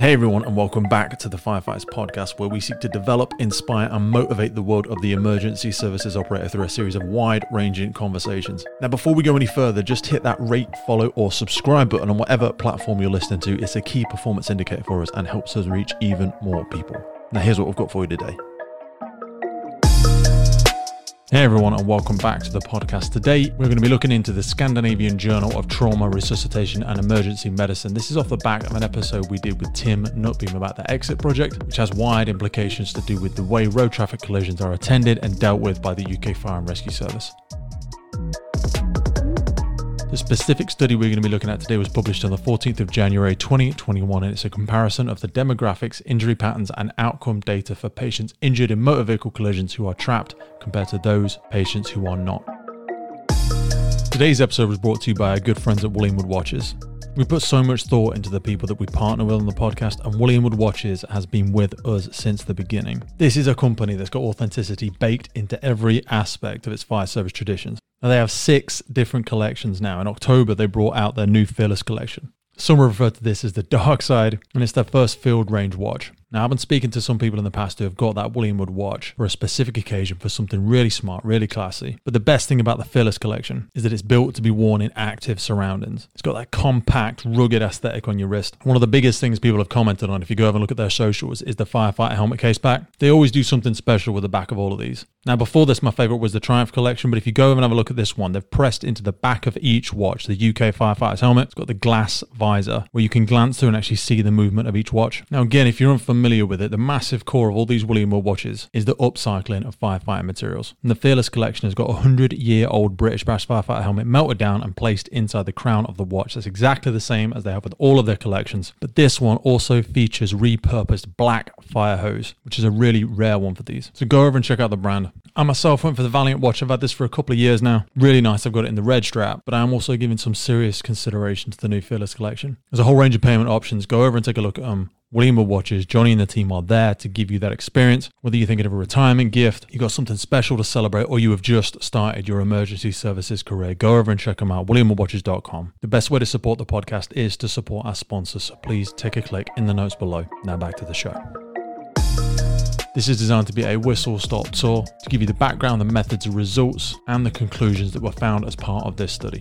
Hey everyone, and welcome back to the Firefighters podcast, where we seek to develop, inspire, and motivate the world of the emergency services operator through a series of wide ranging conversations. Now, before we go any further, just hit that rate, follow, or subscribe button on whatever platform you're listening to. It's a key performance indicator for us and helps us reach even more people. Now, here's what we've got for you today. Hey everyone, and welcome back to the podcast. Today, we're going to be looking into the Scandinavian Journal of Trauma, Resuscitation, and Emergency Medicine. This is off the back of an episode we did with Tim Nutbeam about the Exit Project, which has wide implications to do with the way road traffic collisions are attended and dealt with by the UK Fire and Rescue Service. The specific study we're going to be looking at today was published on the 14th of January 2021, and it's a comparison of the demographics, injury patterns, and outcome data for patients injured in motor vehicle collisions who are trapped compared to those patients who are not. Today's episode was brought to you by our good friends at Wood Watches. We put so much thought into the people that we partner with on the podcast, and Wood Watches has been with us since the beginning. This is a company that's got authenticity baked into every aspect of its fire service traditions. Now, they have six different collections now. In October, they brought out their new Fearless collection. Some refer to this as the dark side, and it's their first field range watch. Now, I've been speaking to some people in the past who have got that William Wood watch for a specific occasion for something really smart, really classy. But the best thing about the Fearless collection is that it's built to be worn in active surroundings. It's got that compact, rugged aesthetic on your wrist. One of the biggest things people have commented on, if you go over and look at their socials, is the firefighter helmet case back. They always do something special with the back of all of these. Now, before this, my favorite was the Triumph collection, but if you go over and have a look at this one, they've pressed into the back of each watch the UK firefighter's helmet. It's got the glass visor where you can glance through and actually see the movement of each watch. Now, again, if you're unfamiliar with it, the massive core of all these William Wood watches is the upcycling of firefighting materials. And the Fearless collection has got a 100 year old British brass firefighter helmet melted down and placed inside the crown of the watch. That's exactly the same as they have with all of their collections. But this one also features repurposed black fire hose, which is a really rare one for these. So go over and check out the brand. I myself went for the Valiant watch. I've had this for a couple of years now. Really nice. I've got it in the red strap, but I am also giving some serious consideration to the new Fearless collection. There's a whole range of payment options. Go over and take a look at them. William Wood Watches, Johnny and the team are there to give you that experience. Whether you're thinking of a retirement gift, you got something special to celebrate, or you have just started your emergency services career, go over and check them out, williamwoodwatches.com. The best way to support the podcast is to support our sponsors, so please take a click in the notes below. Now back to the show. This is designed to be a whistle stop tour to give you the background, the methods, the results, and the conclusions that were found as part of this study.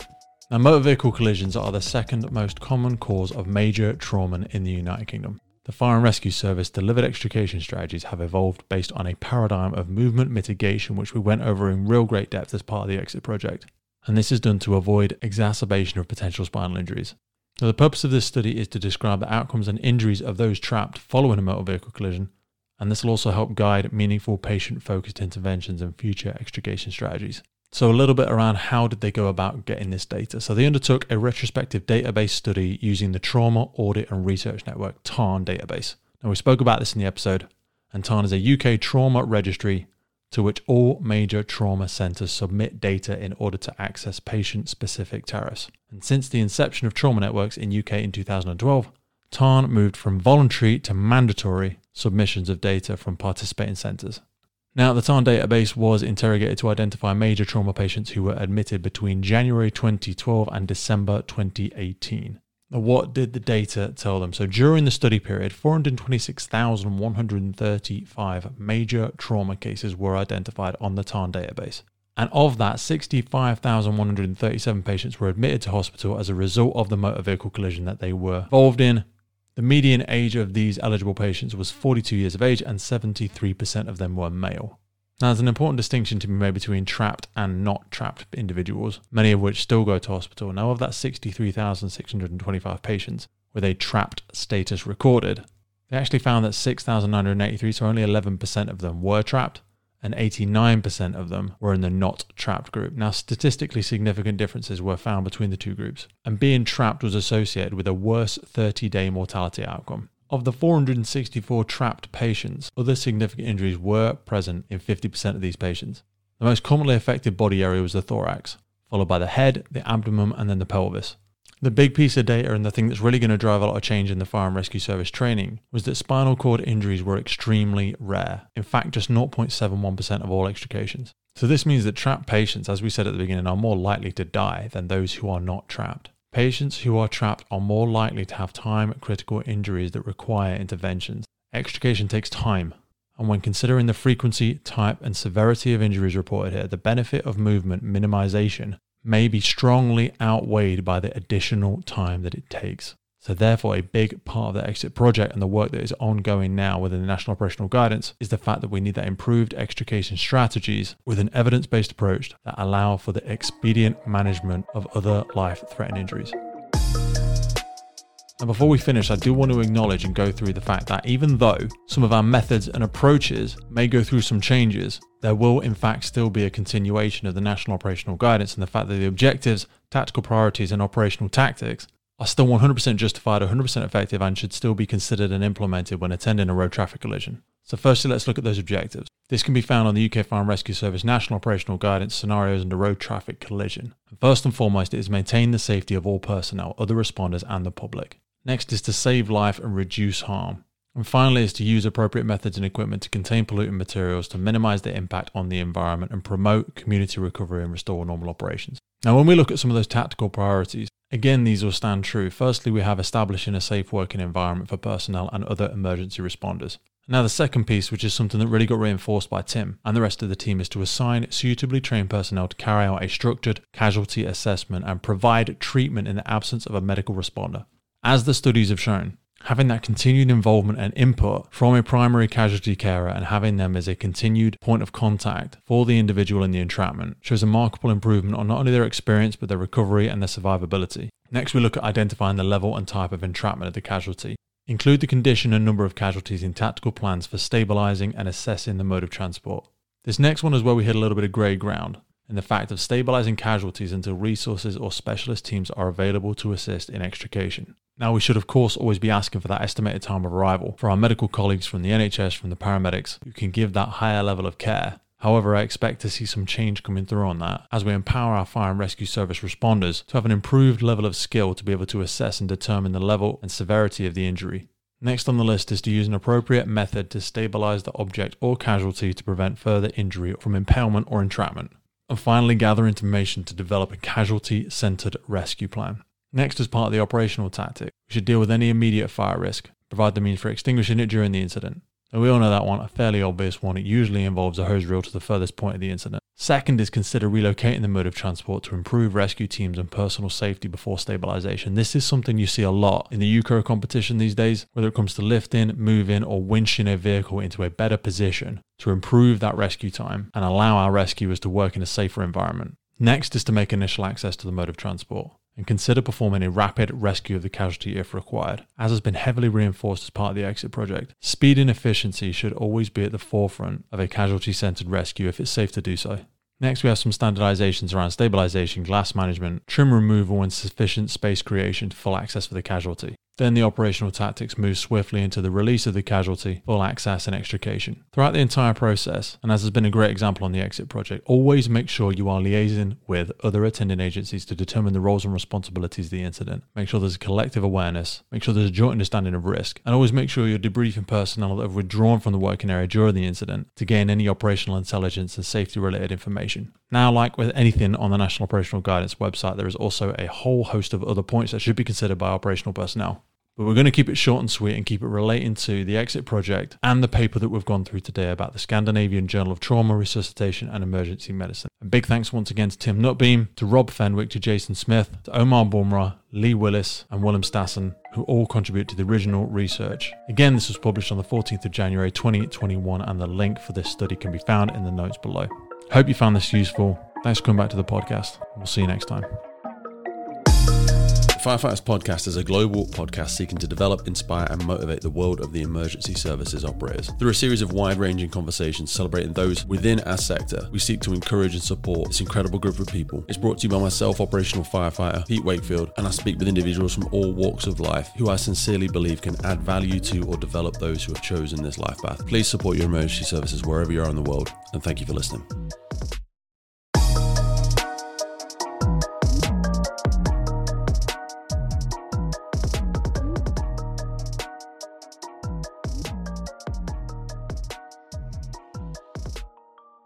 Now, motor vehicle collisions are the second most common cause of major trauma in the United Kingdom. The Fire and Rescue Service delivered extrication strategies have evolved based on a paradigm of movement mitigation, which we went over in real great depth as part of the Exit Project. And this is done to avoid exacerbation of potential spinal injuries. Now, the purpose of this study is to describe the outcomes and injuries of those trapped following a motor vehicle collision, and this will also help guide meaningful patient focused interventions and future extrication strategies. So a little bit around how did they go about getting this data? So they undertook a retrospective database study using the Trauma Audit and Research Network TARN database. Now we spoke about this in the episode, and TARN is a UK trauma registry to which all major trauma centres submit data in order to access patient-specific tariffs. And since the inception of trauma networks in UK in 2012, TARN moved from voluntary to mandatory submissions of data from participating centres. Now, the TARN database was interrogated to identify major trauma patients who were admitted between January 2012 and December 2018. Now, what did the data tell them? So, during the study period, 426,135 major trauma cases were identified on the TARN database. And of that, 65,137 patients were admitted to hospital as a result of the motor vehicle collision that they were involved in the median age of these eligible patients was 42 years of age, and 73% of them were male. Now, there's an important distinction to be made between trapped and not trapped individuals, many of which still go to hospital. Now, of that 63,625 patients with a trapped status recorded, they actually found that 6,983, so only 11% of them were trapped, and 89% of them were in the not trapped group. Now, statistically significant differences were found between the two groups, and being trapped was associated with a worse 30 day mortality outcome. Of the 464 trapped patients, other significant injuries were present in 50% of these patients. The most commonly affected body area was the thorax, followed by the head, the abdomen, and then the pelvis. The big piece of data and the thing that's really going to drive a lot of change in the fire and rescue service training was that spinal cord injuries were extremely rare. In fact, just 0.71% of all extrications. So this means that trapped patients, as we said at the beginning, are more likely to die than those who are not trapped. Patients who are trapped are more likely to have time critical injuries that require interventions. Extrication takes time, and when considering the frequency, type, and severity of injuries reported here, the benefit of movement minimization may be strongly outweighed by the additional time that it takes. So, therefore, a big part of the exit project and the work that is ongoing now within the National Operational Guidance is the fact that we need that improved extrication strategies with an evidence based approach that allow for the expedient management of other life threatening injuries. Now, before we finish, I do want to acknowledge and go through the fact that even though some of our methods and approaches may go through some changes, there will in fact still be a continuation of the National Operational Guidance and the fact that the objectives, tactical priorities, and operational tactics are still 100% justified, 100% effective, and should still be considered and implemented when attending a road traffic collision. So, firstly, let's look at those objectives. This can be found on the UK Fire and Rescue Service National Operational Guidance Scenarios under Road Traffic Collision. First and foremost, it is maintain the safety of all personnel, other responders, and the public. Next is to save life and reduce harm. And finally, is to use appropriate methods and equipment to contain polluting materials to minimize their impact on the environment and promote community recovery and restore normal operations. Now, when we look at some of those tactical priorities, again, these will stand true. Firstly, we have establishing a safe working environment for personnel and other emergency responders. Now, the second piece, which is something that really got reinforced by Tim and the rest of the team, is to assign suitably trained personnel to carry out a structured casualty assessment and provide treatment in the absence of a medical responder. As the studies have shown, having that continued involvement and input from a primary casualty carer and having them as a continued point of contact for the individual in the entrapment shows a remarkable improvement on not only their experience but their recovery and their survivability. Next, we look at identifying the level and type of entrapment of the casualty. Include the condition and number of casualties in tactical plans for stabilizing and assessing the mode of transport. This next one is where we hit a little bit of grey ground in the fact of stabilizing casualties until resources or specialist teams are available to assist in extrication. Now, we should, of course, always be asking for that estimated time of arrival for our medical colleagues from the NHS, from the paramedics, who can give that higher level of care. However, I expect to see some change coming through on that as we empower our fire and rescue service responders to have an improved level of skill to be able to assess and determine the level and severity of the injury. Next on the list is to use an appropriate method to stabilize the object or casualty to prevent further injury from impalement or entrapment. And finally, gather information to develop a casualty centered rescue plan. Next, as part of the operational tactic, we should deal with any immediate fire risk, provide the means for extinguishing it during the incident. And we all know that one, a fairly obvious one. It usually involves a hose reel to the furthest point of the incident. Second is consider relocating the mode of transport to improve rescue teams and personal safety before stabilization. This is something you see a lot in the UKRO competition these days, whether it comes to lifting, moving, or winching a vehicle into a better position to improve that rescue time and allow our rescuers to work in a safer environment. Next is to make initial access to the mode of transport and consider performing a rapid rescue of the casualty if required, as has been heavily reinforced as part of the exit project. Speed and efficiency should always be at the forefront of a casualty centered rescue if it's safe to do so. Next, we have some standardizations around stabilization, glass management, trim removal, and sufficient space creation to full access for the casualty. Then the operational tactics move swiftly into the release of the casualty, full access, and extrication. Throughout the entire process, and as has been a great example on the exit project, always make sure you are liaising with other attending agencies to determine the roles and responsibilities of the incident. Make sure there's a collective awareness, make sure there's a joint understanding of risk, and always make sure you're debriefing personnel that have withdrawn from the working area during the incident to gain any operational intelligence and safety related information. Now, like with anything on the National Operational Guidance website, there is also a whole host of other points that should be considered by operational personnel. But we're going to keep it short and sweet and keep it relating to the exit project and the paper that we've gone through today about the Scandinavian Journal of Trauma, Resuscitation and Emergency Medicine. And big thanks once again to Tim Nutbeam, to Rob Fenwick, to Jason Smith, to Omar Bouamra, Lee Wallis, and Willem Stassen, who all contribute to the original research. Again, this was published on the 14th of January 2021, and the link for this study can be found in the notes below. Hope you found this useful. Thanks for coming back to the podcast. We'll see you next time. Firefighters Podcast is a global podcast seeking to develop, inspire, and motivate the world of the emergency services operators. Through a series of wide ranging conversations celebrating those within our sector, we seek to encourage and support this incredible group of people. It's brought to you by myself, operational firefighter Pete Wakefield, and I speak with individuals from all walks of life who I sincerely believe can add value to or develop those who have chosen this life path. Please support your emergency services wherever you are in the world, and thank you for listening.